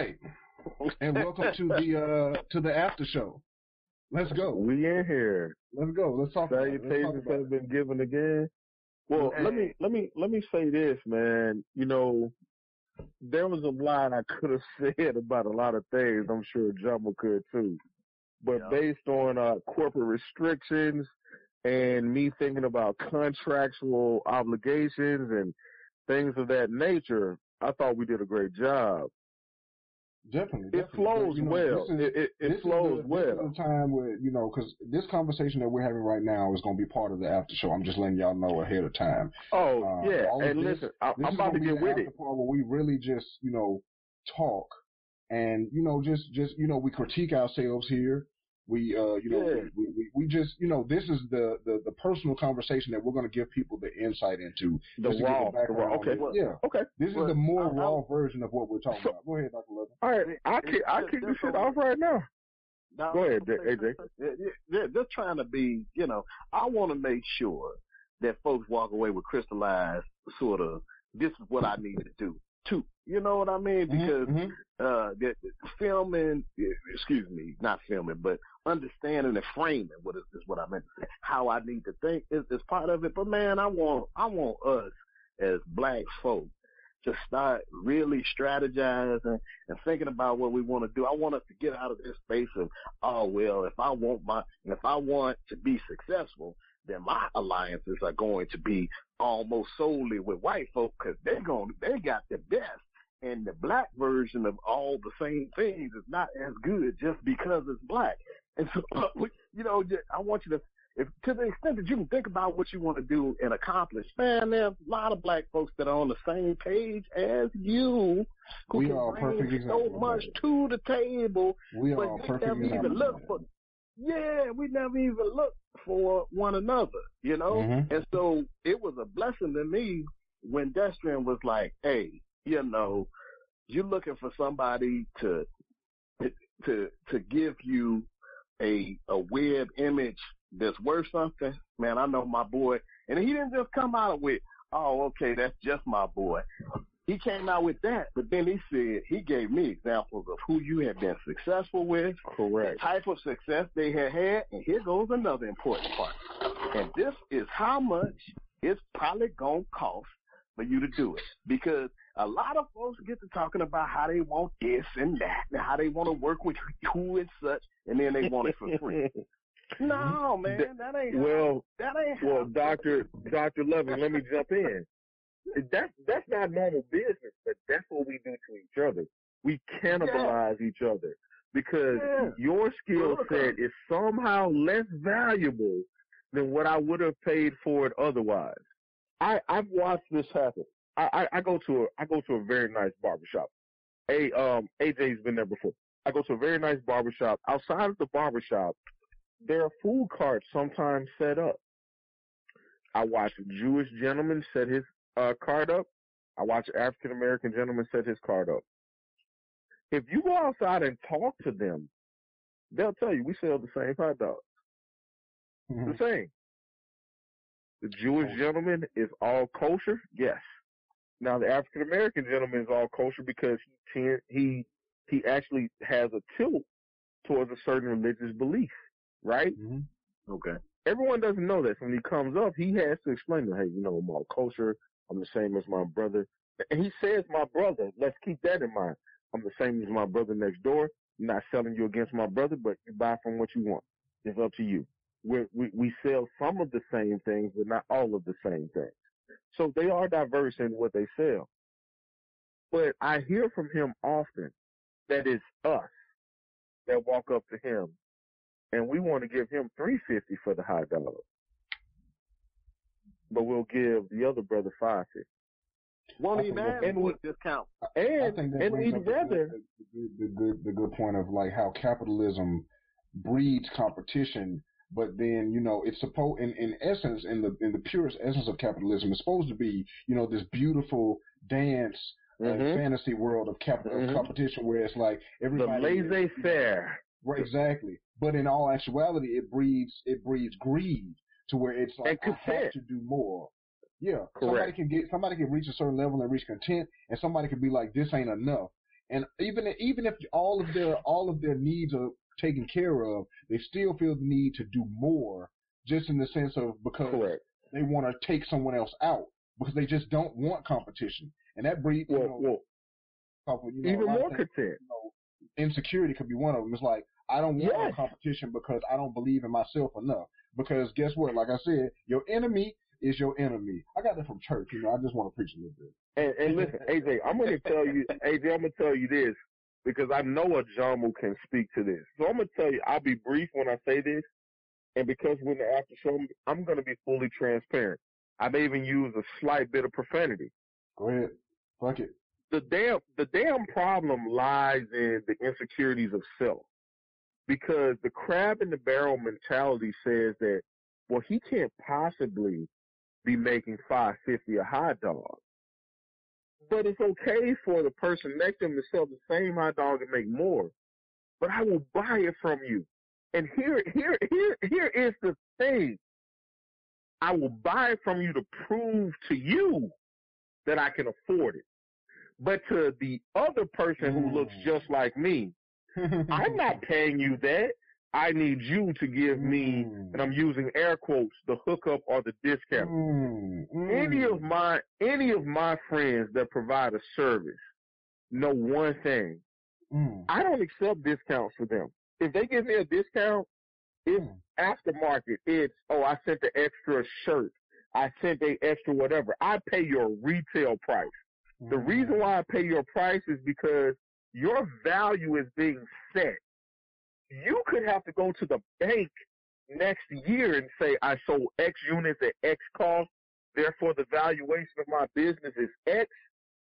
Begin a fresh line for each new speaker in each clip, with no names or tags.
right. And welcome to the uh to the after show. Let's go.
We in here.
Let's go. Let's talk about it. Let's talk
Salutations have been given again. Well, let me let me let me say this, man. You know, there was a line I could have said about a lot of things. I'm sure Jumbo could too. But
Yeah.
based on uh, corporate restrictions and me thinking about contractual obligations and things of that nature, I thought we did a great job.
Definitely.
It flows
you know,
well.
this is-
It it, it flows
the,
well.
This time where you know, because this conversation that we're having right now is going to be part of the after show. I'm just letting y'all know ahead of time.
Oh
Uh,
yeah, and
this-
listen, I,
is
about
be
get with
after
it.
part where we really just you know talk and you know just just you know we critique ourselves here. We uh you know
Yeah.
we, we we just you know this is the the, the personal conversation that we're going to give people the insight into.
The
just to give
raw,
the
the raw. Okay,
it. Yeah.
okay.
This is the more
I- I-
raw version of what we're talking
So-
about. Go ahead, Dr. Levin.
All right, I
It-
kick I
it-
kick this shit off right now.
Now,
Go ahead,
I'm gonna say
AJ.
something. Yeah, yeah, yeah, just trying to be, you know, I want to make sure that folks walk away with crystallized sort of, this is what I need to do too. You know what I mean? Because
Mhm.
uh, that filming, excuse me, not filming, but understanding and framing what is, is what I meant to say. How I need to think is, is part of it. But man, I want, I want us as black folk to start really strategizing and thinking about what we want to do. I want us to get out of this space of, oh well, if I want my, if I want to be successful, then my alliances are going to be almost solely with white folk because they're going, they got the best. And the black version of all the same things is not as good just because it's black. And so, you know, I want you to, if to the extent that you can think about what you want to do and accomplish, man, there's a lot of black folks that are on the same page as you who
We
can
are
bring so much to the table
We
but we never even look for yeah, we never even look for one another, you know?
Mhm.
And so it was a blessing to me when Destrian was like, Hey, you know, you're looking for somebody to to to give you a a web image that's worth something, man, I know my boy and he didn't just come out with, Oh, okay, that's just my boy. He came out with that, but then he said he gave me examples of who you have been successful with,
Correct.
type of success they had had, and here goes another important part. And this is how much it's probably gonna cost for you to do it, because a lot of folks get to talking about how they want this and that, and how they want to work with who and such, and then they want it for free. No, mm-hmm. man, that ain't how-
well,
that ain't
well, Doctor Doctor Levin, let me jump in. That's that's not normal business, but that's what we do to each other. We cannibalize each other because
Yeah.
your skill set is somehow less valuable than what I would have paid for it otherwise. I I've watched this happen. I, I, I go to a I go to a very nice barbershop. A um AJ's been there before. I go to a very nice barbershop. Outside of the barbershop, there are food carts sometimes set up. I watch a Jewish gentleman set his uh, card up. I watch an African American gentleman set his card up. If you go outside and talk to them, they'll tell you we sell the same hot dogs.
Mhm.
The same. The Jewish gentleman is all kosher, yes. Now the African American gentleman is all kosher because he he he actually has a tilt towards a certain religious belief, right?
Mhm.
Okay.
Everyone doesn't know this. When he comes up, he has to explain to, hey, you know, I'm all kosher. I'm the same as my brother. And he says my brother. Let's keep that in mind. I'm the same as my brother next door. I'm not selling you against my brother, but you buy from what you want. It's up to you. We're, we we sell some of the same things, but not all of the same things. So they are diverse in what they sell. But I hear from him often that it's us that walk up to him and we want to give him three fifty for the high dollar. But we'll give the other brother five fifty.
Won't
I
even
and
for
we-
discount.
And and
brings
we'd
up the
rather
good, the, the, the good the good point of like how capitalism breeds competition, but then you know it's supposed in, in essence in the in the purest essence of capitalism, it's supposed to be you know this beautiful dance uh,
Mhm.
fantasy world of, cap-
Mhm.
of competition where it's like everybody the
laissez faire.
Right, exactly. But in all actuality, it breeds it breeds greed to where it's like I have to do more. Yeah,
Correct.
somebody can get somebody can reach a certain level and reach content, and somebody can be like, this ain't enough, And even even if all of their all of their needs are taken care of, they still feel the need to do more, just in the sense of because
Correct.
they want to take someone else out because they just don't want competition, and that breeds
Well,
you know,
well,
couple, you know,
even more
things,
content.
you know, insecurity could be one of them. It's like I don't want
Yes.
competition because I don't believe in myself enough. Because guess what? Like I said, your enemy is your enemy. I got that from church. You know, I just want to preach a little bit.
And, and listen, AJ, I'm going to tell you, AJ, I'm going to tell you this because I know a Jamu can speak to this. So I'm going to tell you, I'll be brief when I say this. And because we're in the after show, I'm going to be fully transparent. I may even use a slight bit of profanity.
Go ahead. Fuck it.
The damn, the damn problem lies in the insecurities of self. Because the crab in the barrel mentality says that, well, he can't possibly be making 550 a hot dog. But it's okay for the person next to him to sell the same hot dog and make more. But I will buy it from you. And here, here, here, here is the thing. I will buy it from you to prove to you that I can afford it. But to the other person who looks
Mm.
just like me, I'm not paying you that. I need you to give me,
Mm.
and I'm using air quotes, the hookup or the discount.
Mm,
Any
mm.
of my any of my friends that provide a service know one thing.
Mm,
I don't accept discounts for them. If they give me a discount, it's
mm,
aftermarket. It's oh, I sent the extra shirt. I sent the extra whatever. I pay your retail price. The
mm.
reason why I pay your price is because your value is being set. You could have to go to the bank next year and say, I sold X units at X cost, therefore the valuation of my business is X,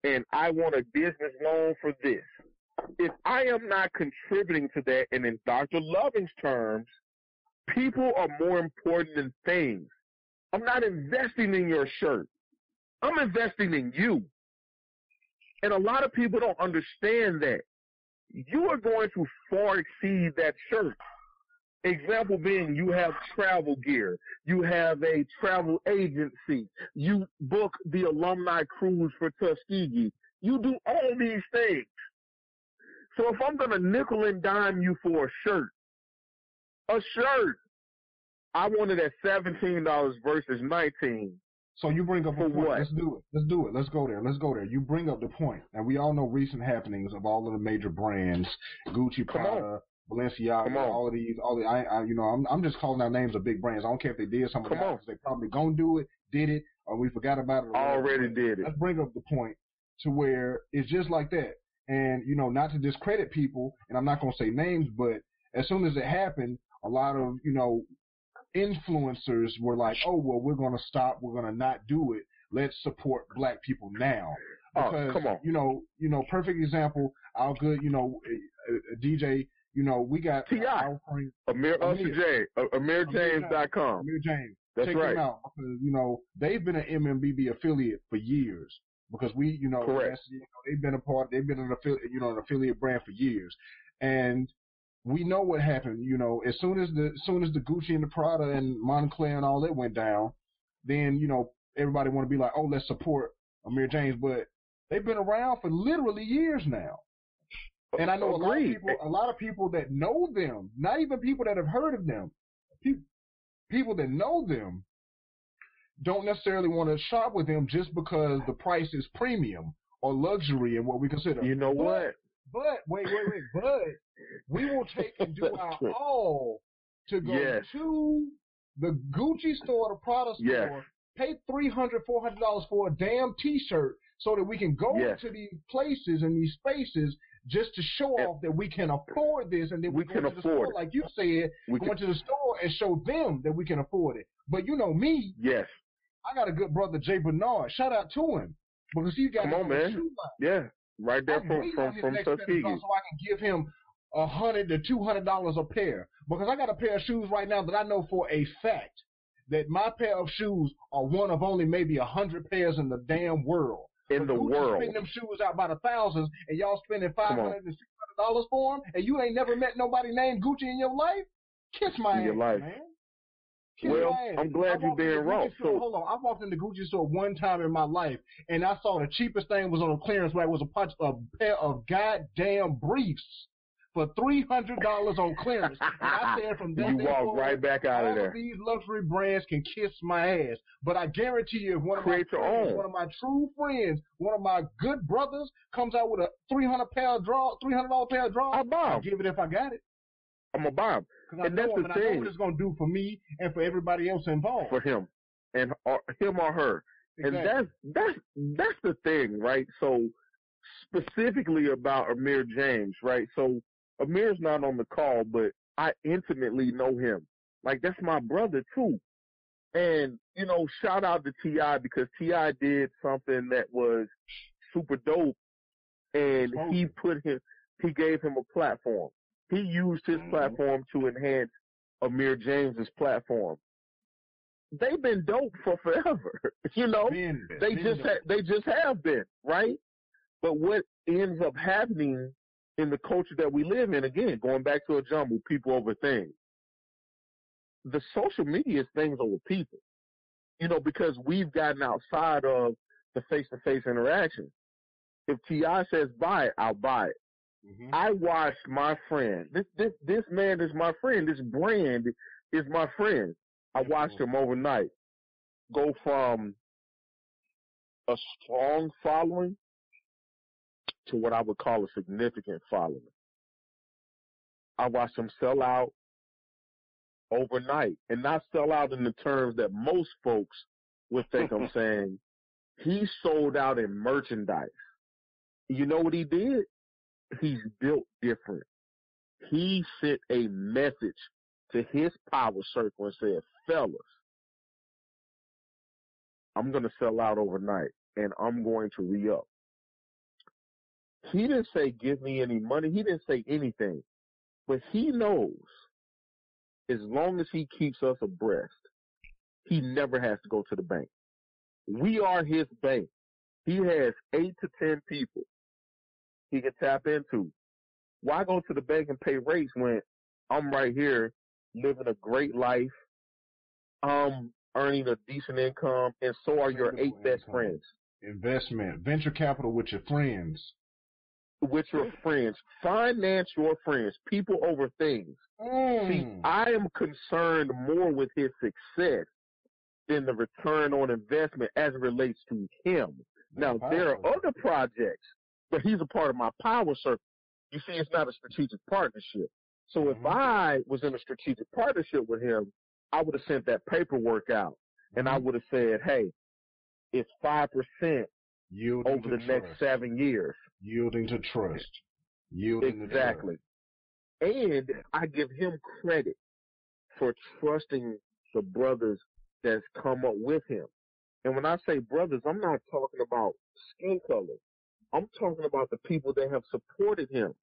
and I want a business loan for this. If I am not contributing to that, and in Dr. Loving's terms, people are more important than things. I'm not investing in your shirt. I'm investing in you. And a lot of people don't understand that. You are going to far exceed that shirt. Example being you have travel gear, you have a travel agency, you book the alumni cruise for Tuskegee, you do all these things. So if I'm gonna nickel and dime you for a shirt, a shirt, I want it at seventeen dollars versus nineteen.
So you bring up a point.
what?
Let's do it. Let's do it. Let's go there. Let's go there. You bring up the point, and we all know recent happenings of all of the major brands, Gucci,
Come on.
Prada, Balenciaga, all of these, all the, I, I, you know, I'm, I'm just calling out names of big brands. I don't care if they did something
Come on.
They probably gonna do it, did it, or we forgot about it. whatever.
Already did it.
Let's bring up the point to where it's just like that. And, you know, not to discredit people, and I'm not going to say names, but as soon as it happened, a lot of, you know, influencers were like, oh, well, we're going to stop. We're going to not do it. Let's support black people now.
Oh,
Because,
come on.
you know, you know, perfect example, our good, you know, uh, uh, DJ, you know, we got
T.I. Amir
Amir.
Uh, AmirJames.com.
Amir James.
That's
Check
right.
them out because you know they've been an MMBB affiliate for years because we, you know,
Correct.
that's- you know, they've been a part, they've been an affiliate, you know, an affiliate brand for years, and we know what happened. You know, as soon as the, as soon as the Gucci and the Prada and Moncler and all that went down, then you know everybody want to be like, oh, let's support Amir James, but they've been around for literally years now. And I know a lot of people, a lot of people that know them, not even people that have heard of them, people, people that know them, don't necessarily want to shop with them just because the price is premium or luxury and what we consider.
You know what?
But wait, wait, wait. But we will take and do our all to go
Yes.
to the Gucci store, the Prada store,
Yes.
pay three hundred, four hundred dollars for a damn T-shirt, so that we can go
Yes.
into these places and these spaces just to show
And-
off that we can afford this, and then
We
we,
can
go to the
afford
store,
it.
like you said,
We
go
can,
to the store and show them that we can afford it. But you know me,
yes.
I got a good brother, Jay Bernard. Shout out to him because he got
Come on, man.
shoe line.
Yeah. Right there
I'm
from from from
next pair to
Tuskegee.
so I can give him a hundred to two hundred dollars a pair because I got a pair of shoes right now that I know for a fact that my pair of shoes are one of only maybe a hundred pairs in the damn world.
In the world.
spending them shoes out by the thousands, and y'all spending five hundred to six hundred dollars for them, and you ain't never met nobody named Gucci in your life. Kiss my
In
ass,
life.
man.
Well, I'm glad you're being raw.
So hold on, I walked in the Gucci store one time in my life, and I saw the cheapest thing was on a clearance rack was a, punch, a pair of goddamn briefs for three hundred dollars on clearance. and I said from that
you walk right back out of there.
These luxury brands can kiss my ass, but I guarantee you, if one of my
friends,
one of my true friends, one of my good brothers, comes out with a three hundred pound draw, three hundred dollar pair of draw,
I buy
I give it if I got it.
I'm gonna buy them.
Cause
and
I know
the
him. I know what it's gonna do for me and for everybody else involved.
for him and or him or her.
Exactly.
And that's that's that's the thing, right? So specifically about Amir James, right? So Amir's not on the call, but I intimately know him. Like that's my brother too. And, you know, shout out to T.I. because T.I. did something that was super dope and he put him, he gave him a platform. He used his
Mhm.
platform to enhance Amir James's platform. They've been dope for forever, you know.
Ben,
They
Ben
just ha- they just have been right. But what ends up happening in the culture that we live in, again, going back to a jumble, people over things. The social media is things over people, you know, because we've gotten outside of the face-to-face interaction. If T.I. says buy it, I'll buy it.
Mhm.
I watched my friend. This this this man is my friend. This brand is my friend. I watched him overnight go from a strong following to what I would call a significant following. I watched him sell out overnight and not sell out in the terms that most folks would think I'm saying. He sold out in merchandise. You know what he did? He's built different. He sent a message to his power circle and said, fellas, I'm going to sell out overnight and I'm going to re up. He didn't say, give me any money. He didn't say anything, but he knows as long as he keeps us abreast, he never has to go to the bank. We are his bank. He has eight to 10 people he can tap into. Why go to the bank and pay rates when I'm right here living a great life, um, earning a decent income, and so are your eight best friends
investment, venture capital with your friends.
with your friends. Finance your friends, people over things. See,
Mm.
I am concerned more with his success than the return on investment as it relates to him. Now, there are other projects, but he's a part of my power circle. You see, it's not a strategic partnership. So if
Mhm.
I was in a strategic partnership with him, I would have sent that paperwork out and I
Mhm.
would have said, hey, it's 5%
yielding
over
to
the next seven years.
yielding to trust, yielding
Exactly. And I give him credit for trusting the brothers that's come up with him. And when I say brothers, I'm not talking about skin color. I'm talking about the people that have supported him.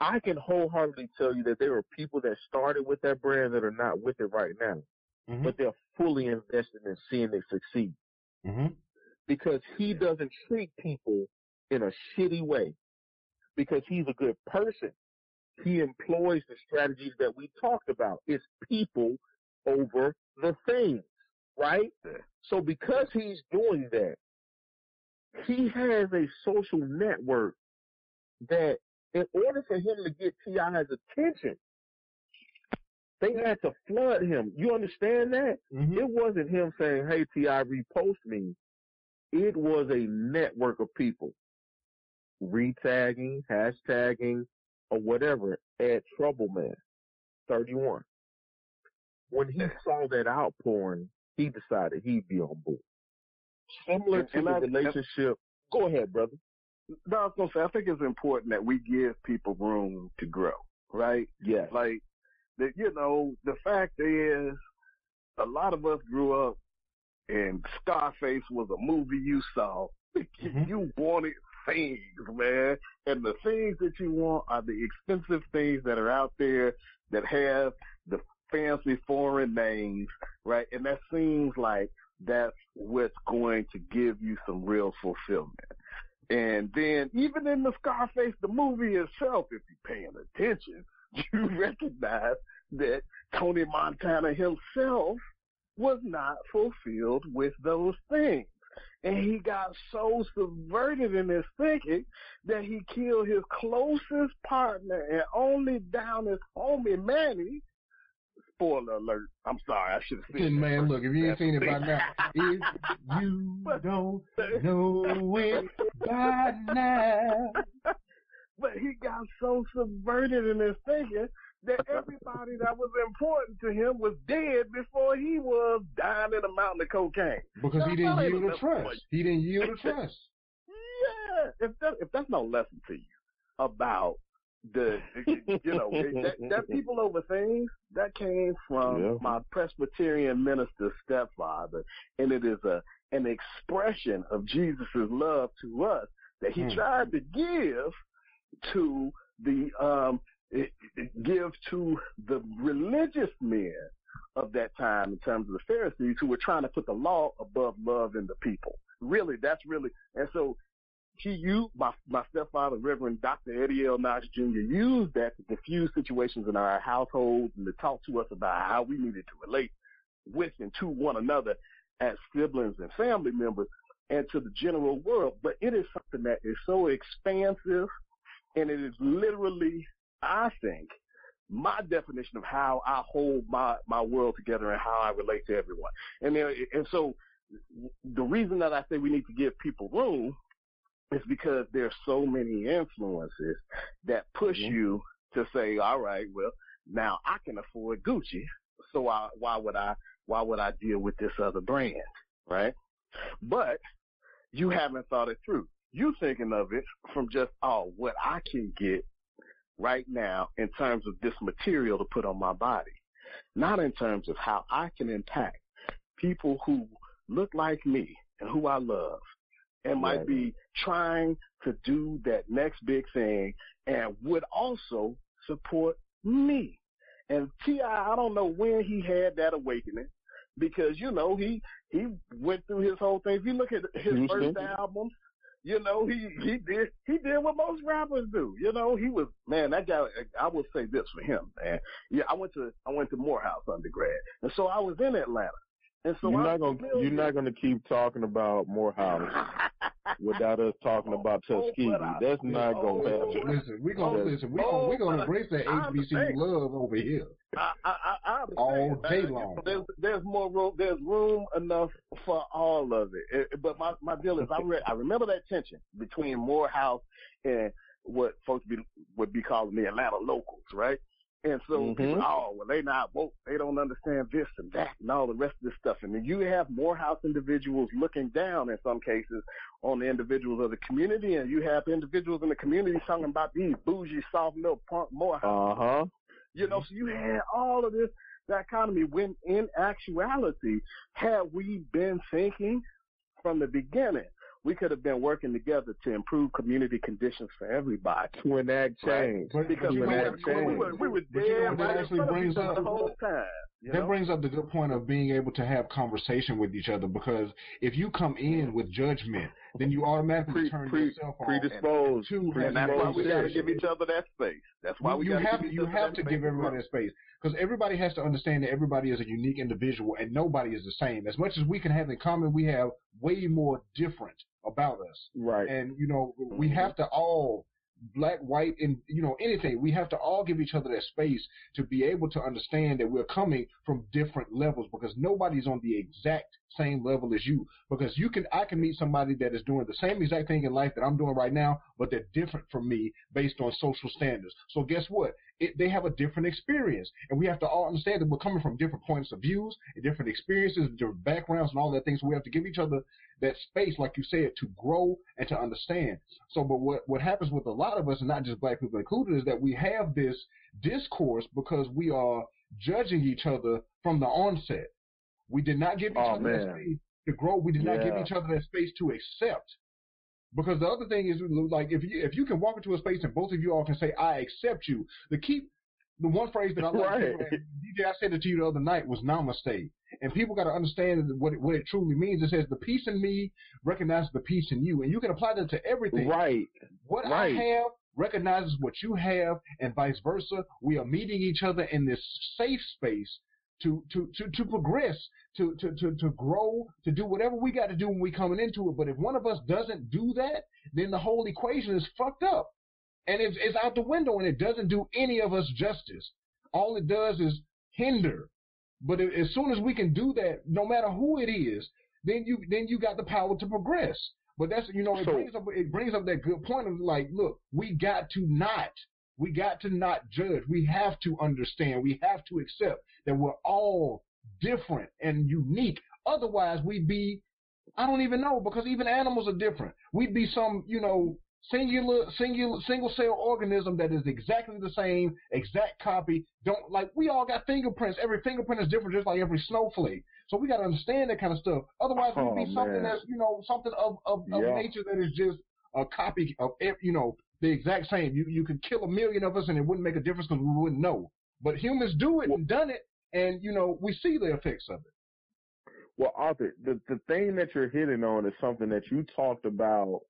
I can wholeheartedly tell you that there are people that started with that brand that are not with it right now,
trust.
but they're fully invested in seeing it succeed
hmm
because he doesn't treat people in a shitty way because he's a good person. He employs the strategies that we talked about. It's people over the things, right? So because he's doing that, he has a social network that in order for him to get T.I.'s attention, they had to flood him. You understand that?
hmm
It wasn't him saying, "Hey, T.I., repost me." It was a network of people retagging, hashtagging, or whatever. Add Trouble Man, thirty-one. When he saw that outpouring, he decided he'd be on board. Similar
And-
to
and
the
I-
relationship. Go ahead, brother.
No, I was gonna say I think it's important that we give people room to grow, right?
Yes.
Like that, you know, the fact is, a lot of us grew up, and Scarface was a movie you saw.
Mhm.
you wanted things, man, and the things that you want are the expensive things that are out there that have the fancy foreign names, right? And that seems like that's what's going to give you some real fulfillment. And then even in the Scarface, the movie itself, if you're paying attention, you recognize that Tony Montana himself was not fulfilled with those things. And he got so subverted in his thinking that he killed his closest partner and only down his homie Manny. Spoiler alert. I'm sorry, I should have seen
it. Man, look, if you ain't seen it by now, if you don't know it by now.
But he got so subverted in his thinking that everybody that was important to him was dead before he was dying in a mountain of cocaine.
Because he didn't yield to trust. He didn't yield to trust.
Yeah, if that if that's no lesson to you about the you know that, that people over things that came from yeah. my Presbyterian minister stepfather, and it is a an expression of Jesus' love to us that he mm. tried to give to the um give to the religious men of that time in terms of the Pharisees who were trying to put the law above love in the people. Really, that's really, and so he used, my, my stepfather, Reverend Dr. Eddie L. Knox Jr., used that to diffuse situations in our households and to talk to us about how we needed to relate with and to one another as siblings and family members and to the general world. But it is something that is so expansive and it is literally I think my definition of how I hold my, my world together and how I relate to everyone. And there, and so the reason that I say we need to give people room is because there's so many influences that push mm-hmm. you to say, all right, well, now I can afford Gucci. So I, why would I, why would I deal with this other brand? Right. But you haven't thought it through. You thinking of it from just, oh, what I can get right now in terms of this material to put on my body, not in terms of how I can impact people who look like me and who I love and might be trying to do that next big thing and would also support me. And T.I., I don't know when he had that awakening because, you know, he, he went through his whole thing. If you look at his Houston. first albums, you know, he he did he did what most rappers do. You know, he was man. That guy. I will say this for him, man. Yeah, I went to I went to Morehouse undergrad, and so I was in Atlanta. And so
you're
I'm
not gonna you're not gonna keep talking about Morehouse without us talking oh, about oh, Tuskegee. Oh, That's not
oh,
gonna happen.
Listen, we gonna oh, listen. We gonna we oh, gonna embrace that HBCU love over here.
I, I, I
all day long.
There's there's more room. There's room enough for all of it. it but my my deal is I re- I remember that tension between Morehouse and what folks be, would be calling the Atlanta locals, right? And so mm-hmm. people, oh, well, they not woke. They don't understand this and that and all the rest of this stuff. And then you have Morehouse individuals looking down in some cases on the individuals of the community, and you have individuals in the community talking about these bougie, soft little punk Morehouse.
Uh huh.
You know, so you had all of this dichotomy when in actuality, had we been thinking from the beginning, we could have been working together to improve community conditions for everybody.
To enact change.
Right? Because we, were, we, were, we were dead you know, right actually brings up, the whole time.
You that know? brings up the good point of being able to have conversation with each other because if you come in with judgment, then you automatically pre, turn
pre,
yourself
off. Predisposed. To and that's why we got to give each other that space. That's why we
you have
give
you have to give everybody that space because everybody has to understand that everybody is a unique individual and nobody is the same. As much as we can have in common, we have way more different about us.
Right.
And you know, we mm-hmm. have to all black, white, and you know anything. We have to all give each other that space to be able to understand that we're coming from different levels because nobody's on the exact same level as you. Because you can, I can meet somebody that is doing the same exact thing in life that I'm doing right now, but they're different from me based on social standards. So guess what? It, they have a different experience, and we have to all understand that we're coming from different points of views and different experiences, and different backgrounds, and all that things. So we have to give each other that space, like you said, to grow and to understand. So, but what what happens with a lot of us, and not just black people included, is that we have this discourse because we are judging each other from the onset. We did not give each oh, other man. that space to grow. We did yeah. not give each other that space to accept. Because the other thing is, like, if you if you can walk into a space and both of you all can say, "I accept you," the keep the one phrase that I like, right. DJ, I said it to you the other night was namaste. And people got to understand what it, what it truly means. It says the peace in me recognizes the peace in you, and you can apply that to everything.
Right.
What
right.
I have recognizes what you have and vice versa. We are meeting each other in this safe space to to to, to progress, to, to to to grow, to do whatever we got to do when we coming into it. But if one of us doesn't do that, then the whole equation is fucked up, and it's, it's out the window, and it doesn't do any of us justice. All it does is hinder. But as soon as we can do that, no matter who it is, then you then you got the power to progress. But that's you know it so, brings up it brings up that good point of like, look, we got to not we got to not judge. We have to understand. We have to accept that we're all different and unique. Otherwise, we'd be I don't even know because even animals are different. We'd be some you know singular, singular, single cell organism that is exactly the same, exact copy. Don't like we all got fingerprints. Every fingerprint is different, just like every snowflake. So we got to understand that kind of stuff. Otherwise, oh, we'd be oh, something that's you know something of of, of yeah. nature that is just a copy of you know the exact same. You you could kill a million of us and it wouldn't make a difference because we wouldn't know. But humans do it well, and done it, and you know we see the effects of it.
Well, Arthur, the the thing that you're hitting on is something that you talked about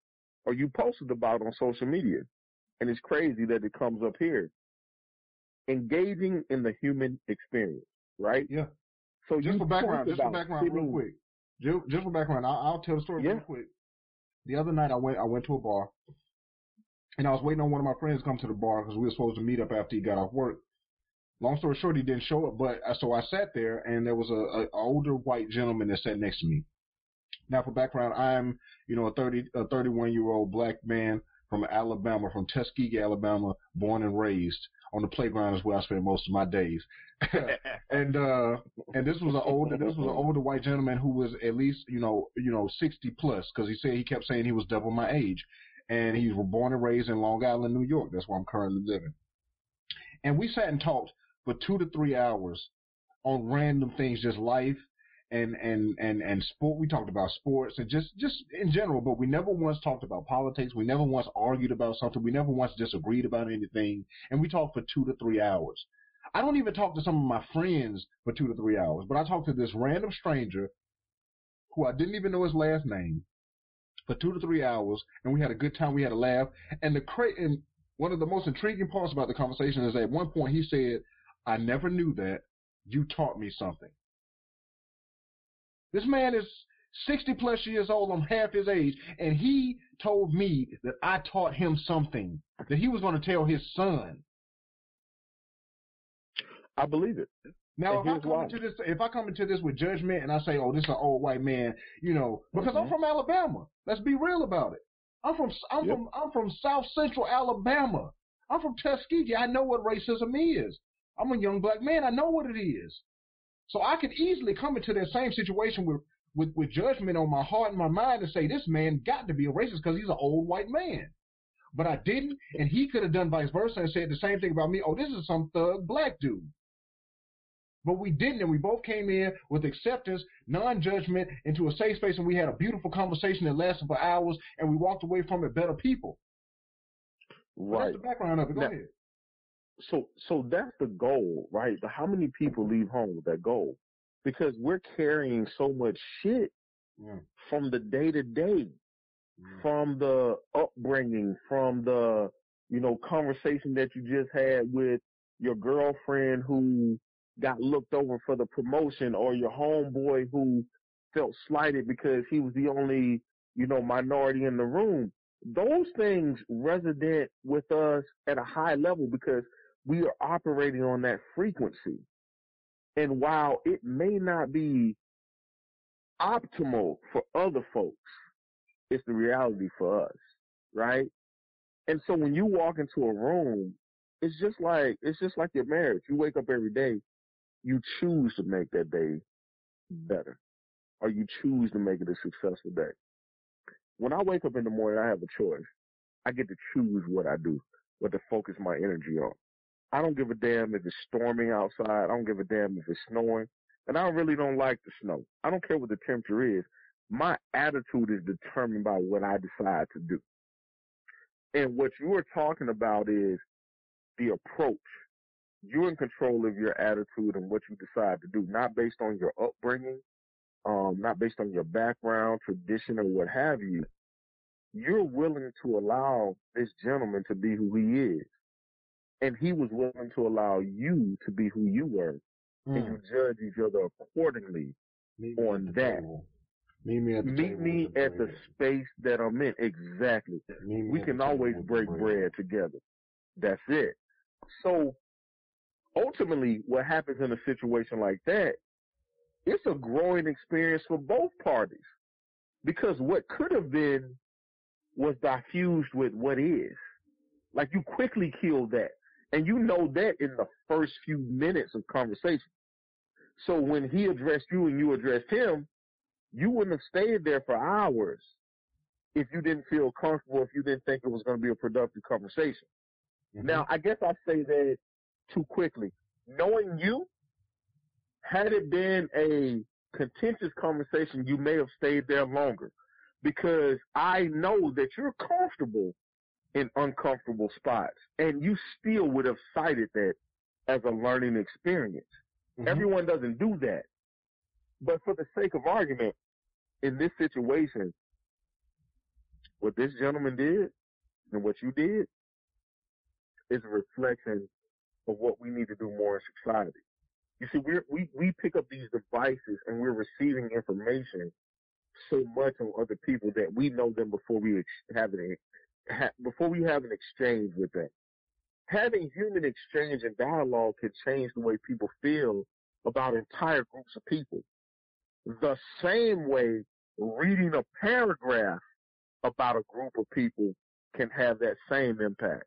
or you posted about on social media. And it's crazy that it comes up here. Engaging in the human experience, right?
Yeah. So just for background, just for background, real quick. Just, just for background, I'll, I'll, tell the story yeah. real quick. The other night, I went I went to a bar, and I was waiting on one of my friends to come to the bar because we were supposed to meet up after he got off work. Long story short, he didn't show up, but uh, so I sat there, and there was a, a older white gentleman that sat next to me. Now, for background, I'm, you know, a 30, a 31 year old black man from Alabama, from Tuskegee, Alabama, born and raised. On the playground is where I spend most of my days. and uh and this was an older this was an older white gentleman who was at least you know you know 60 plus because he said he kept saying he was double my age and he was born and raised in Long Island, New York. That's where I'm currently living. And we sat and talked for two to three hours on random things, just life, and and and and sport. We talked about sports and just just in general, but we never once talked about politics. We never once argued about something. We never once disagreed about anything. And we talked for two to three hours. I don't even talk to some of my friends for two to three hours, but I talked to this random stranger who I didn't even know his last name for two to three hours, and we had a good time. We had a laugh, and the cra- and one of the most intriguing parts about the conversation is at one point he said, "I never knew that. You taught me something." This man is 60 plus years old. I'm half his age. And he told me that I taught him something that he was going to tell his son.
I believe it.
Now, if I come into this, if I come into this with judgment and I say, "Oh, this is an old white man," you know, because mm-hmm. I'm from Alabama. Let's be real about it. I'm from I'm yep. from I'm from South Central Alabama. I'm from Tuskegee. I know what racism is. I'm a young black man. I know what it is. So I could easily come into that same situation with, with, with judgment on my heart and my mind and say, this man got to be a racist because he's an old white man. But I didn't, and he could have done vice versa and said the same thing about me. Oh, this is some thug black dude. But we didn't, and we both came in with acceptance, non-judgment, into a safe space, and we had a beautiful conversation that lasted for hours, and we walked away from it better people.
Right.
that's the background of it. Go now, ahead
so so that's the goal, right? But how many people leave home with that goal? Because we're carrying so much shit from the day to day, from the upbringing, from the you know conversation that you just had with your girlfriend who got looked over for the promotion, or your homeboy who felt slighted because he was the only you know minority in the room. Those things resonate with us at a high level because we are operating on that frequency. And while it may not be optimal for other folks, it's the reality for us, right? And so when you walk into a room, it's just like it's just like your marriage. You wake up every day, you choose to make that day better, or you choose to make it a successful day. When I wake up in the morning, I have a choice. I get to choose what I do, what to focus my energy on. I don't give a damn if it's storming outside. I don't give a damn if it's snowing. And I really don't like the snow. I don't care what the temperature is. My attitude is determined by what I decide to do. And what you are talking about is the approach. You're in control of your attitude and what you decide to do, not based on your upbringing, um, not based on your background, tradition, or what have you. you're willing to allow this gentleman to be who he is. And he was willing to allow you to be who you were. Mm. And you hmm. judge each other accordingly Meet on that. Table.
Meet me at the,
Meet me the at the space that I'm in. Exactly. We can always break bread. bread together. That's it. So ultimately what happens in a situation like that, it's a growing experience for both parties. Because what could have been was diffused with what is. Like you quickly killed that. And you know that in the first few minutes of conversation. So when he addressed you and you addressed him, you wouldn't have stayed there for hours if you didn't feel comfortable, if you didn't think it was going to be a productive conversation. Mm-hmm. Now, I guess I say that too quickly. Knowing you, had it been a contentious conversation, you may have stayed there longer because I know that you're comfortable in uncomfortable spots and you still would have cited that as a learning experience. Mm-hmm. Everyone doesn't do that. But for the sake of argument, in this situation, what this gentleman did and what you did is a reflection of what we need to do more in society. You see, we we we pick up these devices and we're receiving information so much on other people that we know them before we have an before we have an exchange with them. Having human exchange and dialogue can change the way people feel about entire groups of people. The same way reading a paragraph about a group of people can have that same impact.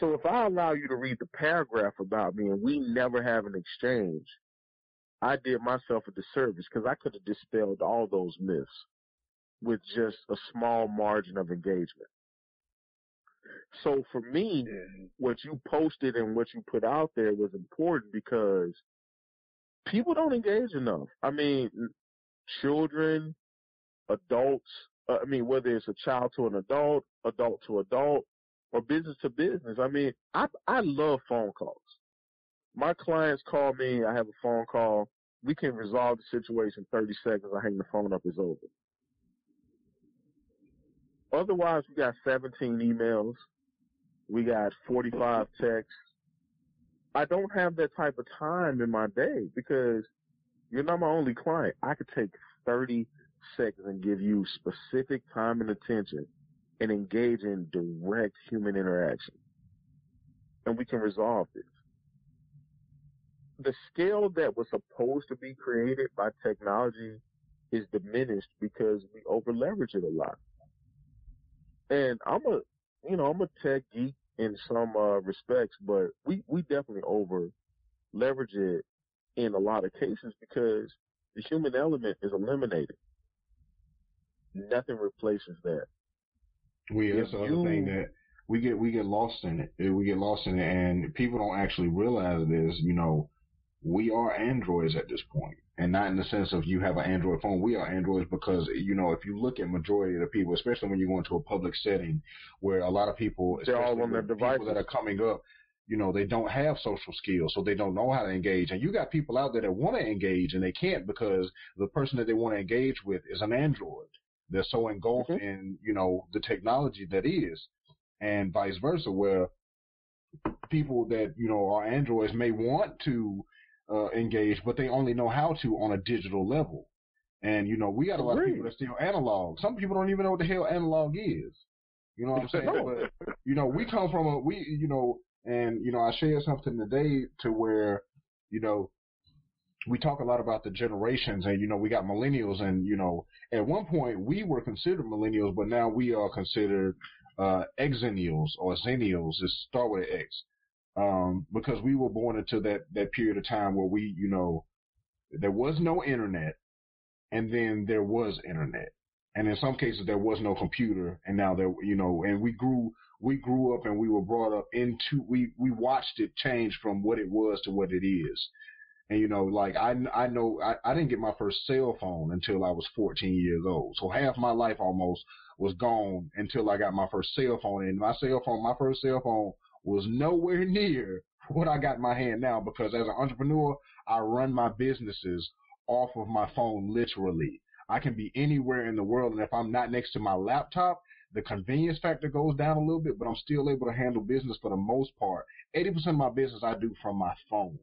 So if I allow you to read the paragraph about me and we never have an exchange, I did myself a disservice because I could have dispelled all those myths with just a small margin of engagement. So for me, what you posted and what you put out there was important because people don't engage enough. I mean, children, adults, uh, I mean, whether it's a child to an adult, adult to adult, or business to business. I mean, I I love phone calls. My clients call me. I have a phone call. We can resolve the situation in 30 seconds. I hang the phone up. It's over. Otherwise, we got 17 emails. We got 45 texts. I don't have that type of time in my day because you're not my only client. I could take 30 seconds and give you specific time and attention and engage in direct human interaction. And we can resolve this. The scale that was supposed to be created by technology is diminished because we over leverage it a lot. And I'm a, you know, I'm a tech geek in some uh, respects, but we, we definitely over leverage it in a lot of cases because the human element is eliminated. Nothing replaces that.
We that's the other thing that we get we get lost in it. We get lost in it, and people don't actually realize it is you know we are androids at this point, and not in the sense of you have an Android phone. We are androids because you know if you look at majority of the people, especially when you go into a public setting where a lot of people,
they're all on their devices
that are coming up. You know, they don't have social skills, so they don't know how to engage. And you got people out there that want to engage and they can't because the person that they want to engage with is an android. They're so engulfed mm-hmm. in, you know, the technology that is, and vice versa, where people that, you know, are androids may want to uh, engage, but they only know how to on a digital level. And, you know, we got a lot of people that still analog. Some people don't even know what the hell analog is. You know what I'm saying? But, you know, we come from a, we, you know, and, you know, I shared something today to where, you know, we talk a lot about the generations and, you know, we got millennials and, you know, at one point we were considered millennials, but now we are considered, uh, exennials or zennials. It start with an X. Um, because we were born into that, that period of time where we, you know, there was no internet and then there was internet. And in some cases there was no computer and now there, you know, and we grew, we grew up and we were brought up into, we, we watched it change from what it was to what it is. And you know, like I, I know I, I didn't get my first cell phone until I was 14 years old. So half my life almost was gone until I got my first cell phone. And my cell phone, my first cell phone was nowhere near what I got in my hand now because as an entrepreneur, I run my businesses off of my phone literally. I can be anywhere in the world, and if I'm not next to my laptop, the convenience factor goes down a little bit, but I'm still able to handle business for the most part. 80% of my business I do from my phone.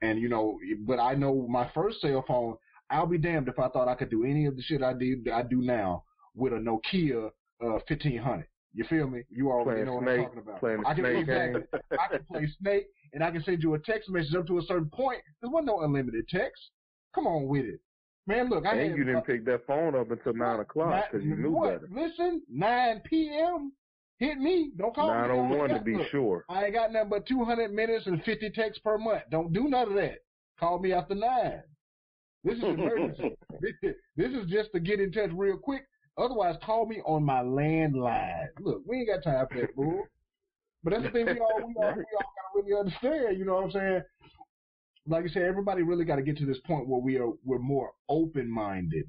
And you know, but I know my first cell phone, I'll be damned if I thought I could do any of the shit I did I do now with a Nokia uh, 1500. You feel me? You already
Playing
know what I'm talking about.
playing
I can,
Snake
exactly. I can play Snake, and I can send you a text message up to a certain point. There wasn't no unlimited text. Come on with it, man. Look, I
and you didn't pick that phone up until nine o'clock because you knew
what?
better.
Listen, 9 p.m. Hit me. Don't call
Nine
me.
oh
I ain't
one to be
look,
sure.
I ain't got nothing but 200 minutes and 50 texts per month. Don't do none of that. Call me after nine. This is emergency. this is just to get in touch real quick. Otherwise, call me on my landline. Look, we ain't got time for that, bull. But that's the thing we all we all, we all gotta really understand. You know what I'm saying? Like I said, everybody really got to get to this point where we are we're more open minded.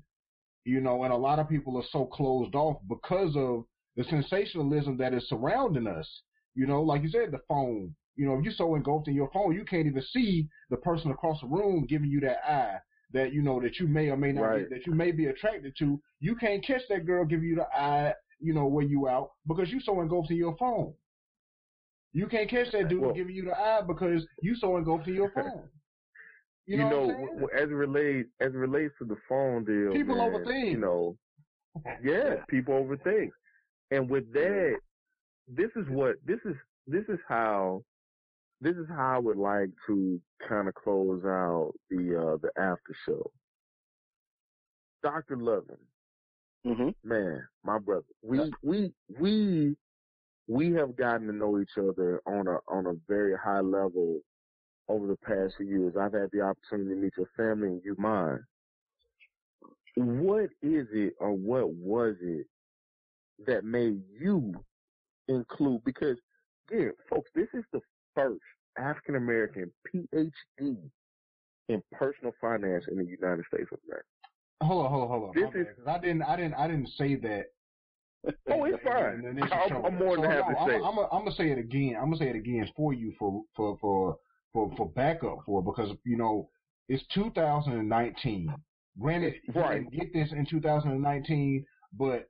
You know, and a lot of people are so closed off because of the sensationalism that is surrounding us. You know, like you said, the phone. You know, if you're so engulfed in your phone, you can't even see the person across the room giving you that eye that you know that you may or may not
Right.
be, that you may be attracted to. You can't catch that girl giving you the eye, you know, when you out because you so engulfed in your phone. You can't catch that dude
Well-
giving you the eye because you so engulfed in your phone. You know, what I'm saying?
w- w- as it relates as it relates to the phone deal,
People
man,
overthink.
You know, yeah, people overthink, and with that, this is what this is. This is how. This is how I would like to kind of close out the uh the after show. Doctor Lovin,
hmm
man, my brother, we we we we have gotten to know each other on a on a very high level over the past few years. I've had the opportunity to meet your family and you mine. What is it or what was it that made you include? Because again, folks, this is the first African American PhD in personal finance in the United States of America.
Hold on, hold on, hold on.
This is-
I didn't, I didn't, I didn't say that.
Oh, it's fine. I'm. I'm more than
So,
happy
no,
to say.
I'm, gonna say it again. I'm gonna say it again for you for for for for for backup for because you know it's 2019. Granted, you didn't get this in 2019, but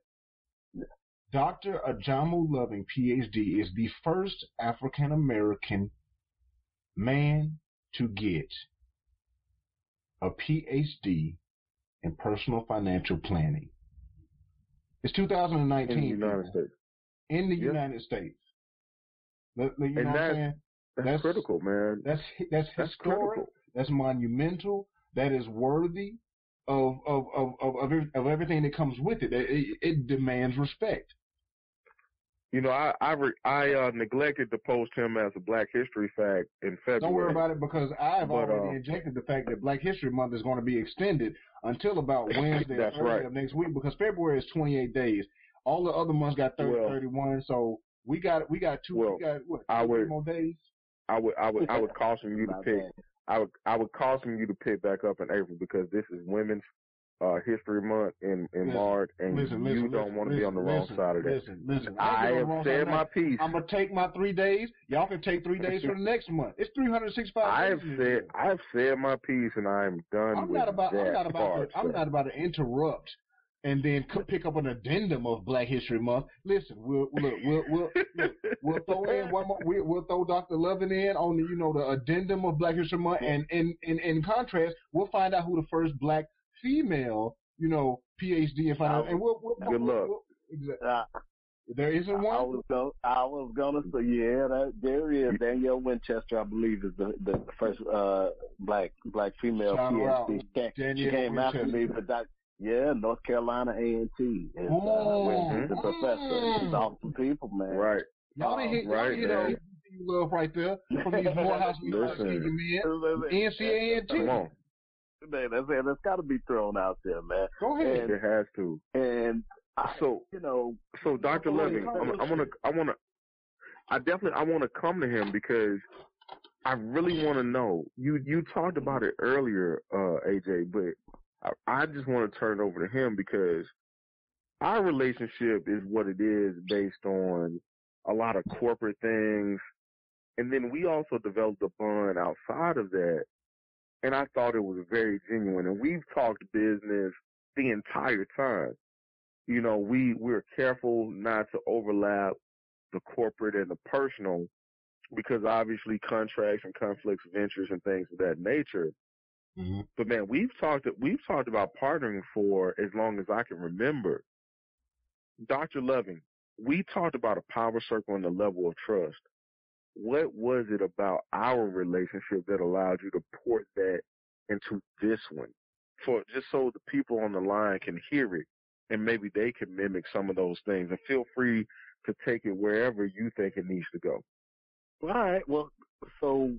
Dr. Ajamu Loving, PhD, is the first African American man to get a PhD in personal financial planning. It's 2019
in the United States.
in the
Yeah.
United States. You
And
know what I'm
that's-
saying?
That's, critical, man.
That's that's
That's
historic.
critical.
That's monumental. That is worthy of of of of of, of everything that comes with it. It, it, it demands respect.
You know, I I, re, I uh, neglected to post him as a Black History fact in February.
Don't worry about it because I've
But,
already
uh,
injected the fact that Black History Month is going to be extended until about Wednesday or
That's
Thursday
right.
of next week because February is 28 days. All the other months got 30,
Well-
31, so we got we got two
Well,
we got what
I would-
more days.
I would I would I would caution you to pick.
bad.
I would I would caution you to pick back up in April because this is Women's uh, History Month in in
Listen,
March, and
Listen,
you
listen,
don't want to be on the wrong side of that.
Listen, listen.
I have said my piece.
I'm gonna take my three days. Y'all can take three days for the next month. It's 365
I have said
year.
I've said my piece, and I am done
I'm
with
not about. I'm not about.
part,
To, I'm not about to interrupt and then c- pick up an addendum of Black History Month. Listen, we'll look. We'll we'll look, we'll throw in one more. We'll, we'll throw Dr. Lovin in on the you know the addendum of Black History Month, and in in in contrast, we'll find out who the first Black female you know PhD in finance, and we'll, we'll
Good
we'll-
luck.
we'll- exactly.
Uh,
There isn't
I
one.
was going. I was gonna say, yeah, that there is Danielle Winchester. I believe is the the first uh black black female
Shout her out.
PhD. She came, she
Danielle
came after me, but that yeah, North Carolina A and T is uh,
Oh.
the professor. She's awesome people, man.
right.
Y'all didn't hit, y'all
Right,
didn't hit
man.
you love right there from these Morehouse
Listen.
University men. NCAA
Come on,
Man, that's it. That's got to be thrown out there, man.
Go ahead.
And-
it has to.
And I,
So
you know,
So Dr.
Go ahead,
Loving,
go
I'm,
ahead.
I'm gonna, I wanna, I definitely, I wanna come to him because I really want to know. You, you talked about it earlier, uh, AJ, but I, I just want to turn it over to him because our relationship is what it is based on a lot of corporate things, and then we also developed a bond outside of that, and I thought it was very genuine. And we've talked business the entire time. You know, we we're careful not to overlap the corporate and the personal because obviously contracts and conflicts of interest and things of that nature. Mm-hmm. But man, we've talked we've talked about partnering for as long as I can remember. Dr. Loving, we talked about a power circle and the level of trust. What was it about our relationship that allowed you to port that into this one? For just so the people on the line can hear it and maybe they can mimic some of those things. And feel free to take it wherever you think it needs to go.
All right. Well, so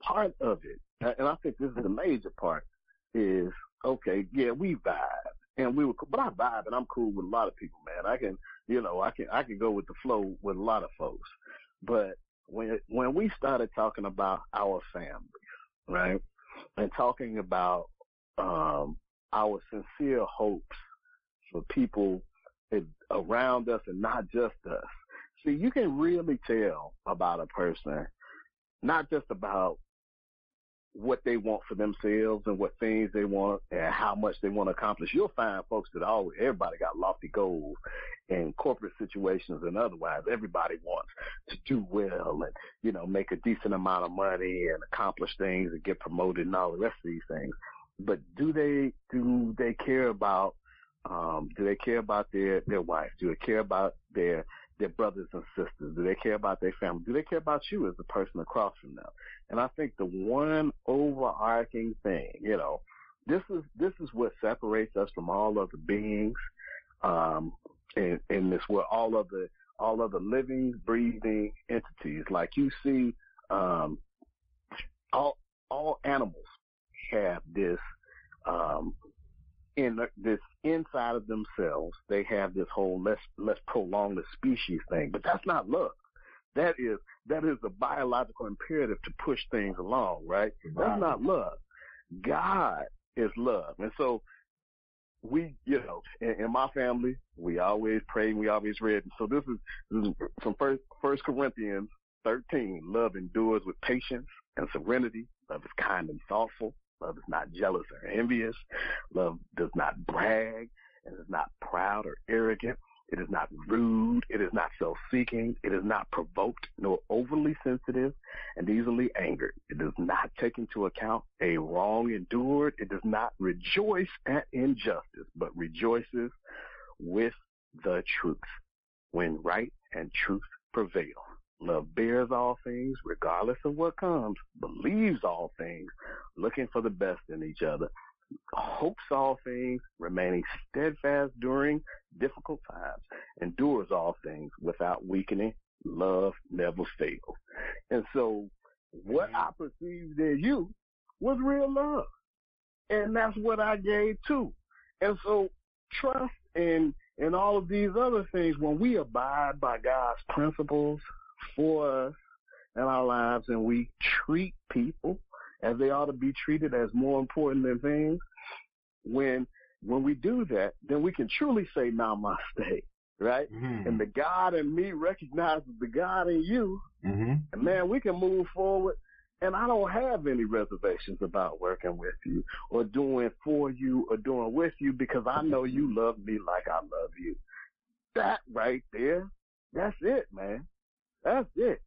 part of it, and I think this is the major part, is okay. Yeah, we vibe, and we were, but I vibe, and I'm cool with a lot of people, man. I can, you know, I can, I can go with the flow with a lot of folks. But when when we started talking about our families, right, and talking about um, our sincere hopes for people around us and not just us. See, you can really tell about a person, not just about what they want for themselves and what things they want and how much they want to accomplish. You'll find folks that always, everybody got lofty goals in corporate situations and otherwise. Everybody wants to do well and, you know, make a decent amount of money and accomplish things and get promoted and all the rest of these things. But do they, do they care about, um, do they care about their, their wife? Do they care about their, their brothers and sisters? Do they care about their family? Do they care about you as the person across from them? And I think the one overarching thing, you know, this is this is what separates us from all other beings, um, in, in this world, all of the all of the living, breathing entities. Like you see, um, all all animals have this um, in this inside of themselves, they have this whole let's let's prolong the species thing, but that's not love. That is that is a biological imperative to push things along, right? right. That's not love. God is love, and so we, you know, in, in, my family, we always pray, we always read. And So this is, this is from First First Corinthians 13. Love endures with patience and serenity. Love is kind and thoughtful. Love is not jealous or envious. Love does not brag and is not proud or arrogant. It is not rude. It is not self-seeking. It is not provoked nor overly sensitive and easily angered. It does not take into account a wrong endured. It does not rejoice at injustice, but rejoices with the truth when right and truth prevail. Love bears all things, regardless of what comes, believes all things, looking for the best in each other, hopes all things, remaining steadfast during difficult times, endures all things without weakening. Love never fails. And so what mm-hmm. I perceived in you was real love. And that's what I gave too. And so trust and and all of these other things, when we abide by God's principles, for us in our lives and we treat people as they ought to be treated as more important than things, when when we do that, then we can truly say namaste, right? Mm-hmm. And the God in me recognizes the God in you. Mm-hmm. And man, we can move forward. And I don't have any reservations about working with you or doing for you or doing with you because I know you love me like I love you. That right there, that's it, man. That's it.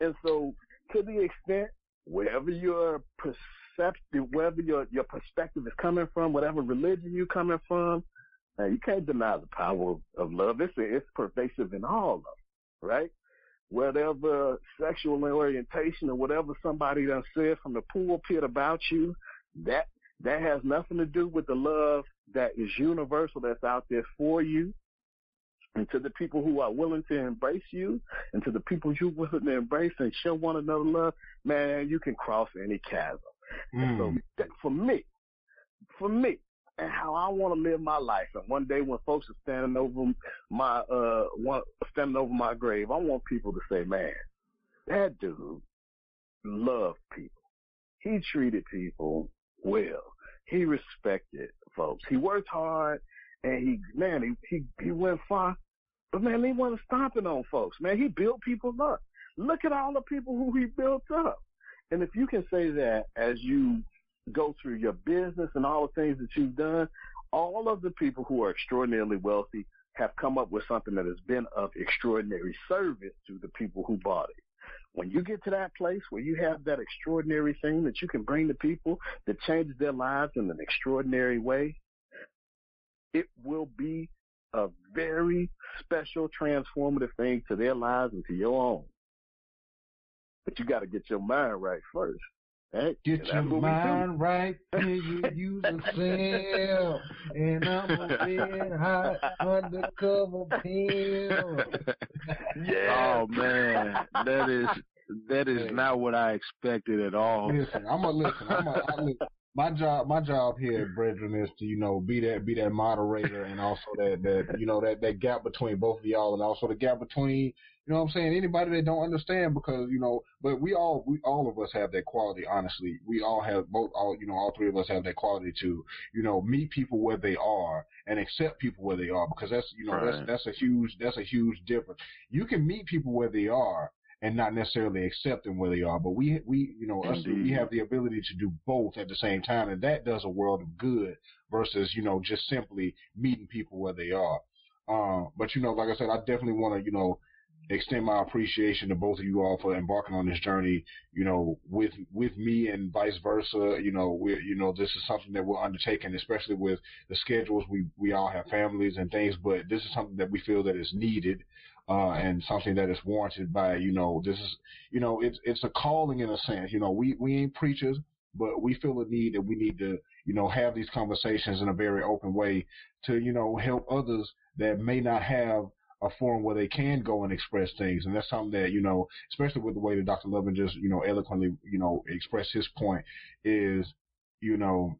And so to the extent wherever your perceptive, wherever your, your perspective is coming from, whatever religion you're coming from, now you can't deny the power of, love. It's, it's pervasive in all of them, right? Whatever sexual orientation or whatever somebody done said from the pulpit about you, that, that has nothing to do with the love that is universal that's out there for you and to the people who are willing to embrace you and to the people you're willing to embrace and show one another love, man, you can cross any chasm. Mm. So hmm. for me, for me, and how I want to live my life. And one day when folks are standing over my, uh, one, standing over my grave, I want people to say, man, that dude loved people. He treated people well. He respected folks. He worked hard and he, man, he, he, he went far but man, he wasn't stomping on folks. Man, he built people up. Look at all the people who he built up. And if you can say that as you go through your business and all the things that you've done, all of the people who are extraordinarily wealthy have come up with something that has been of extraordinary service to the people who bought it. When you get to that place where you have that extraordinary thing that you can bring to people that changes their lives in an extraordinary way, it will be a very special transformative thing to their lives and to your own. But you got to get your mind right first. Right?
Get your mind right till you use a cell. And I'm a red hot undercover pill.
Oh, yeah. Oh man, that is that is hey. not what I expected at all.
Listen, I'm a listen. I'm a, I, listen, my job my job here at mm. Brethren is to you know be that be that moderator and also that that you know that that gap between both of y'all and also the gap between you know what I'm saying anybody that don't understand because you know but we all we all of us have that quality honestly. We all have both all you know all three of us have that quality to you know meet people where they are and accept people where they are because that's you know right. that's that's a huge that's a huge difference. You can meet people where they are and not necessarily accepting where they are. But we, we, you know, us, we have the ability to do both at the same time, and that does a world of good versus, you know, just simply meeting people where they are. Uh, but you know, like I said, I definitely want to, you know, extend my appreciation to both of you all for embarking on this journey, you know, with with me and vice versa. You know, we you know, this is something that we're undertaking, especially with the schedules. We we all have families and things, but this is something that we feel that is needed uh, and something that is warranted by, you know, this is, you know, it's, it's a calling in a sense. You know, we, we ain't preachers, but we feel a need that we need to, you know, have these conversations in a very open way to, you know, help others that may not have a forum where they can go and express things. And that's something that, you know, especially with the way that Dr. Lovin just, you know, eloquently, you know, expressed his point is, you know,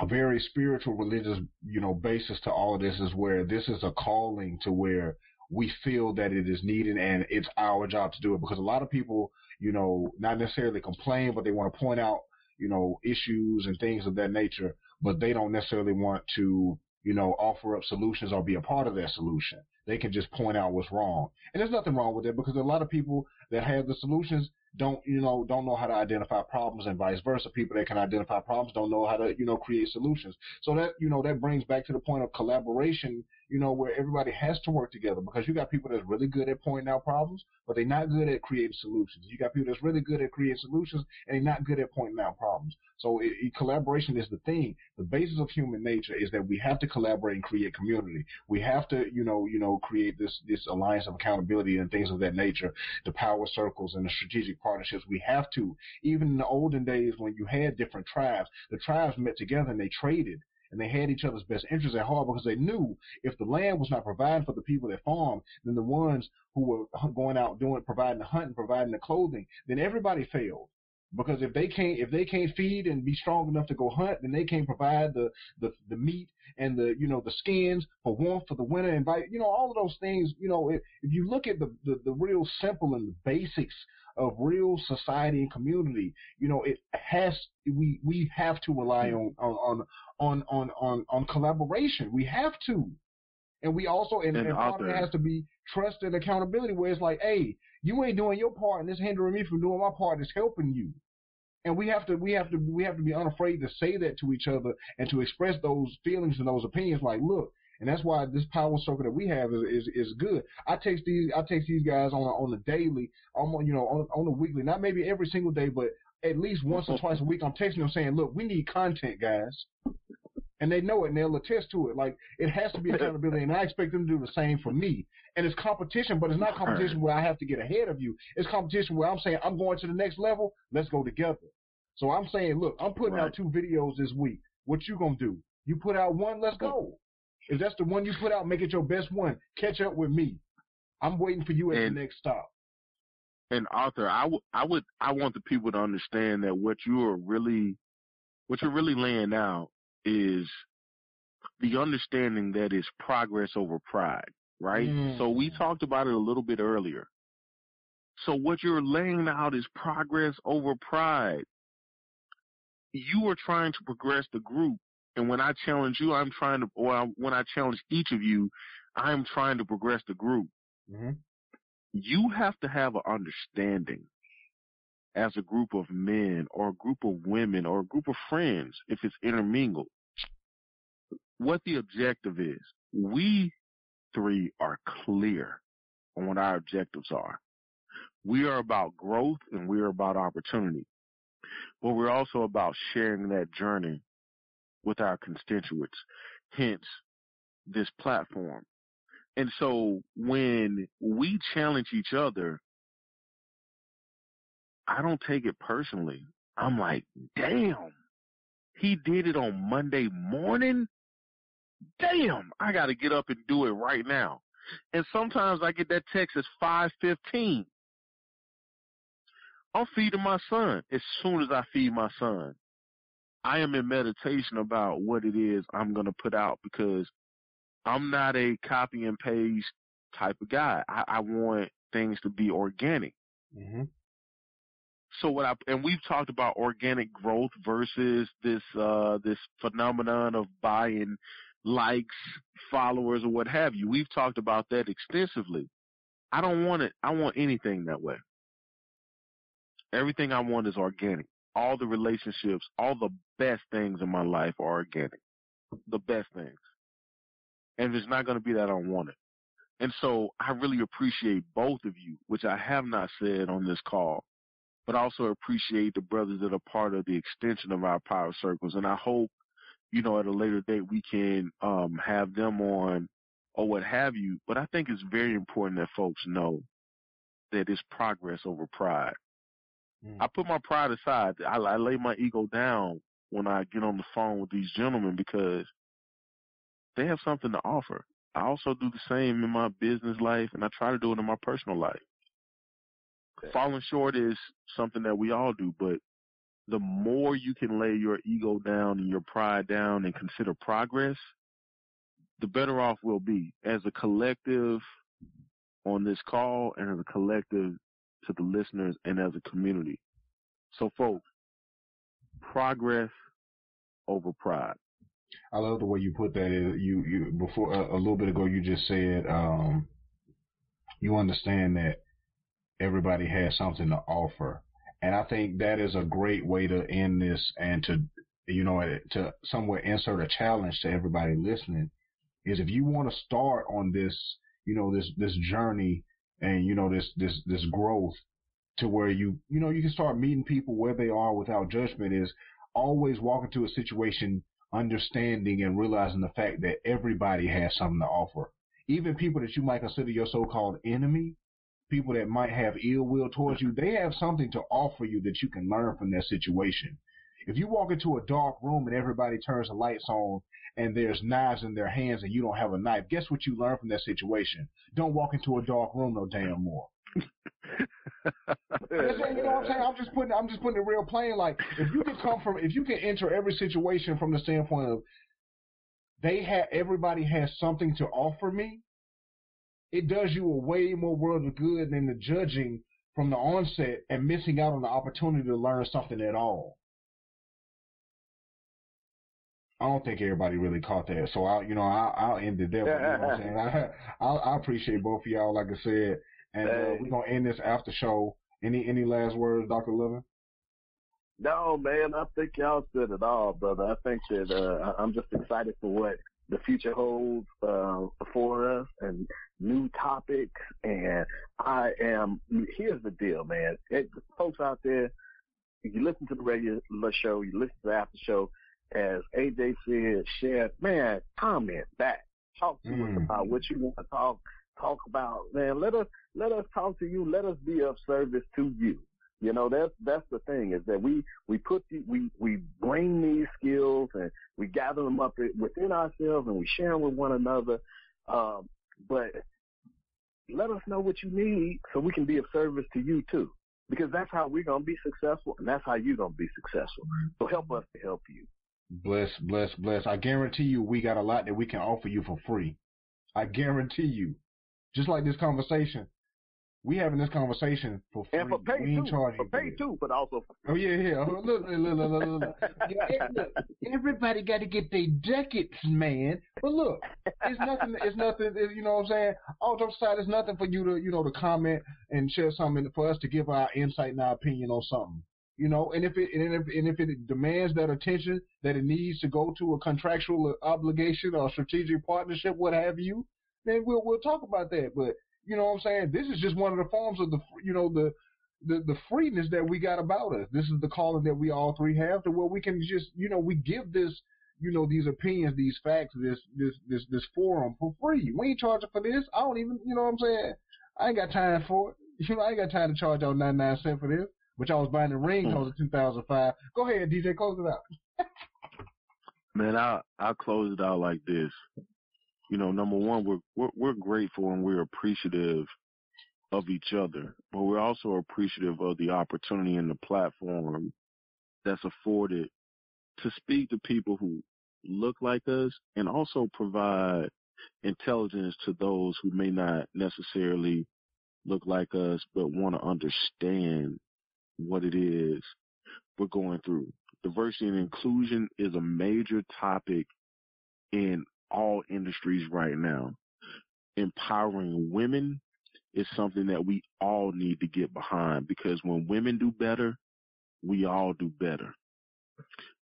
a very spiritual religious, you know, basis to all of this is where this is a calling to where we feel that it is needed and it's our job to do it because a lot of people, you know, not necessarily complain, but they want to point out, you know, issues and things of that nature, but they don't necessarily want to, you know, offer up solutions or be a part of that solution. They can just point out what's wrong. And there's nothing wrong with that because a lot of people that have the solutions don't, you know, don't know how to identify problems and vice versa. People that can identify problems don't know how to, you know, create solutions. So that, you know, that brings back to the point of collaboration you know, where everybody has to work together because you got people that's really good at pointing out problems, but they're not good at creating solutions. You got people that's really good at creating solutions and they're not good at pointing out problems. So it, it, collaboration is the thing. The basis of human nature is that we have to collaborate and create community. We have to, you know, you know, create this this alliance of accountability and things of that nature. The power circles and the strategic partnerships. We have to. Even in the olden days when you had different tribes, the tribes met together and they traded and they had each other's best interests at heart because they knew if the land was not providing for the people that farmed, then the ones who were going out doing providing the hunting, providing the clothing, then everybody failed. Because if they can't if they can't feed and be strong enough to go hunt, then they can't provide the the, the meat and the you know the skins for warmth for the winter and by you know all of those things. You know if, if you look at the, the the real simple and the basics of real society and community, you know, it has we we have to rely hmm. on on on on on, on collaboration. We have to. And we also and, and, and part of it has to be trust and accountability where it's like, hey, you ain't doing your part and it's hindering me from doing my part, it's helping you. And we have to we have to we have to be unafraid to say that to each other and to express those feelings and those opinions like, look, and that's why this power circle that we have is, is, is good. I text these I text these guys on a, on the daily, on you know on on the weekly, not maybe every single day, but at least once or twice a week. I'm texting them saying, look, we need content, guys. And they know it and they'll attest to it. Like it has to be accountability, and I expect them to do the same for me. And it's competition, but it's not competition where I have to get ahead of you. It's competition where I'm saying I'm going to the next level. Let's go together. So I'm saying, look, I'm putting right. out two videos this week. What you gonna do? You put out one, let's go. If that's the one you put out, make it your best one. Catch up with me. I'm waiting for you at and, the next stop.
And Arthur, I, w- I would I want the people to understand that what you are really what you're really laying out is the understanding that is progress over pride, right? Mm. So we talked about it a little bit earlier. So what you're laying out is progress over pride. You are trying to progress the group and when I challenge you, I'm trying to, or when I challenge each of you, I'm trying to progress the group. Mm-hmm. You have to have an understanding as a group of men or a group of women or a group of friends, if it's intermingled, what the objective is. We three are clear on what our objectives are. We are about growth and we are about opportunity. But we're also about sharing that journey with our constituents, hence this platform. And so when we challenge each other, I don't take it personally. I'm like, damn, he did it on Monday morning. Damn, I got to get up and do it right now. And sometimes I get that text at 5:15. I'm feeding my son. As soon as I feed my son, I am in meditation about what it is I'm going to put out because I'm not a copy and paste type of guy. I, I want things to be organic.
Mm-hmm.
So what I and we've talked about organic growth versus this uh this phenomenon of buying likes, followers, or what have you. We've talked about that extensively. I don't want it. I want anything that way. Everything I want is organic. All the relationships, all the best things in my life are organic. The best things. And it's not going to be that, I want it. And so I really appreciate both of you, which I have not said on this call, but also appreciate the brothers that are part of the extension of our power circles. And I hope, you know, at a later date we can um, have them on or what have you. But I think it's very important that folks know that it's progress over pride. Mm. I put my pride aside. I, I lay my ego down when I get on the phone with these gentlemen because they have something to offer. I also do the same in my business life, and I try to do it in my personal life. Okay. Falling short is something that we all do, but the more you can lay your ego down and your pride down and consider progress, the better off we'll be as a collective on this call and as a collective to the listeners and as a community. So folks, progress over pride.
I love the way you put that. You you before a, a little bit ago you just said um, you understand that everybody has something to offer, and I think that is a great way to end this and to you know to somewhere insert a challenge to everybody listening. Is if you want to start on this you know this this journey and you know this this this growth to where you you know you can start meeting people where they are without judgment is always walk into a situation understanding and realizing the fact that everybody has something to offer. Even people that you might consider your so-called enemy, people that might have ill will towards you, they have something to offer you that you can learn from their situation. If you walk into a dark room and everybody turns the lights on and there's knives in their hands and you don't have a knife, guess what you learn from that situation? Don't walk into a dark room no damn more you know what I'm saying? I'm just putting I'm just putting it real plain. Like if you can come from if you can enter every situation from the standpoint of they have everybody has something to offer me, it does you a way more world of good than the judging from the onset and missing out on the opportunity to learn something at all. I don't think everybody really caught that, so I, you know, I'll, I'll end it there. But, you know what I'm saying? I, I, I appreciate both of y'all. Like I said, and uh, we're gonna end this after show. Any any last words, Doctor Loving?
No, man. I think y'all said it all, brother. I think that uh, I'm just excited for what the future holds uh, for us and new topics. And I am. Here's the deal, man. It, folks out there, if you listen to the radio show, you listen to the after show. As AJ said, share, man, comment back. Talk to mm. us about what you want to talk talk about, man, let us let us talk to you. Let us be of service to you. You know, that's that's the thing is that we we put the, we we bring these skills and we gather them up within ourselves and we share them with one another. Um, but let us know what you need so we can be of service to you too, because that's how we're gonna be successful and that's how you're gonna be successful. So help us to help you.
Bless, bless, bless. I guarantee you, we got a lot that we can offer you for free. I guarantee you just like this conversation, we having this conversation for free.
And for pay we ain't too. For pay too, but also
Oh yeah, yeah. Look, look, look, look, look, look. Everybody got to get their ducats, man. But look, it's nothing. It's nothing. It's, you know what I'm saying? All jokes aside, it's nothing for you to, you know, to comment and share something for us to give our insight and our opinion on something. You know, and if it and if and if it demands that attention that it needs to go to a contractual obligation or strategic partnership, what have you, then we'll we'll talk about that. But you know what I'm saying? This is just one of the forms of the you know the the the freeness that we got about us. This is the calling that we all three have to where we can just you know we give this you know these opinions, these facts, this this this this forum for free. We ain't charging for this. I don't even you know what I'm saying. I ain't got time for it. You know I ain't got time to charge y'all 99 cents for this. Which I was buying the ring hmm. because of 2005. Go ahead, DJ, close it out.
Man, I I close it out like this. You know, number one, we're we're, we're grateful and we're appreciative of each other, but we're also appreciative of the opportunity and the platform that's afforded to speak to people who look like us and also provide intelligence to those who may not necessarily look like us but want to understand what it is we're going through. Diversity and inclusion is a major topic in all industries right now. Empowering women is something that we all need to get behind because when women do better, we all do better.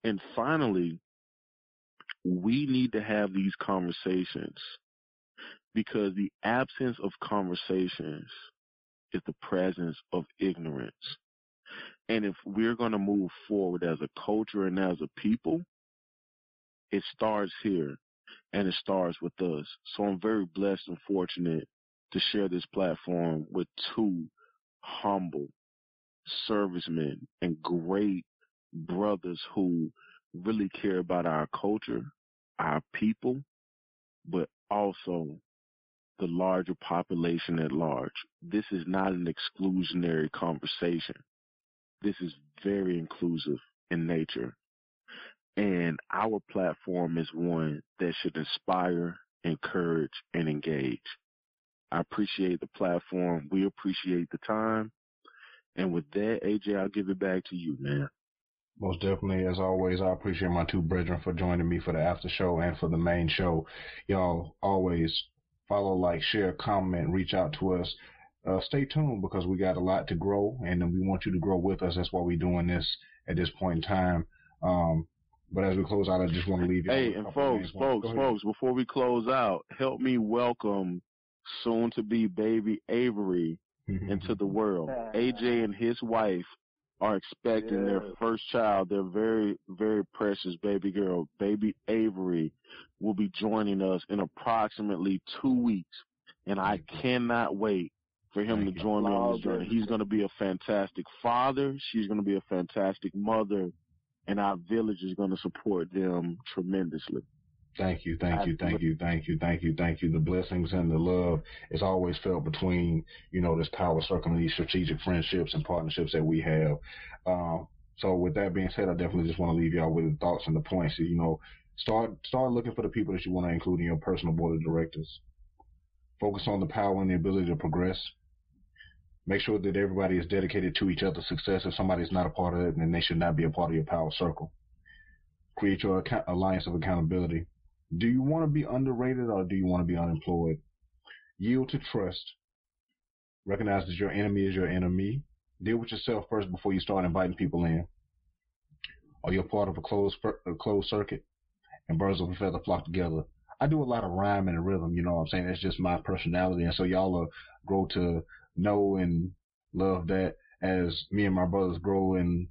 And finally, we need to have these conversations because the absence of conversations is the presence of ignorance. And if we're going to move forward as a culture and as a people, it starts here and it starts with us. So I'm very blessed and fortunate to share this platform with two humble servicemen and great brothers who really care about our culture, our people, but also the larger population at large. This is not an exclusionary conversation. This is very inclusive in nature. And our platform is one that should inspire, encourage, and engage. I appreciate the platform. We appreciate the time. And with that, AJ, I'll give it back to you, man.
Most definitely, as always, I appreciate my two brethren for joining me for the after show and for the main show. Y'all always follow, like, share, comment, reach out to us. Uh, stay tuned because we got a lot to grow and we want you to grow with us. That's why we're doing this at this point in time. Um, but as we close out, I just want to leave you.
Hey, and folks, folks, folks, before we close out, help me welcome soon to be baby Avery into the world. AJ and his wife are expecting yeah. their first child, their very, very precious baby girl, baby Avery, will be joining us in approximately two weeks. And I cannot wait for him Thank to join me on this journey. He's going to be a fantastic father. She's going to be a fantastic mother. And our village is going to support them tremendously.
Thank you, thank you, thank you, thank you, thank you, thank you. The blessings and the love is always felt between, you know, this power circle and these strategic friendships and partnerships that we have. Um, so with that being said, I definitely just want to leave y'all with the thoughts and the points. You know, start start looking for the people that you want to include in your personal board of directors. Focus on the power and the ability to progress. Make sure that everybody is dedicated to each other's success. If somebody's not a part of it, then they should not be a part of your power circle. Create your account- alliance of accountability do you want to be underrated or do you want to be unemployed? Yield to trust. Recognize that your enemy is your enemy. Deal with yourself first before you start inviting people in. Are you a part of a closed a closed circuit? And birds of a feather flock together. I do a lot of rhyme and rhythm, you know what I'm saying? That's just my personality. And so y'all will grow to know and love that as me and my brothers grow and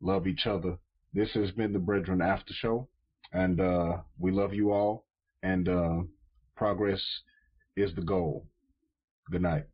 love each other. This has been the Brethren After Show. And uh, we love you all, and uh, progress is the goal. Good night.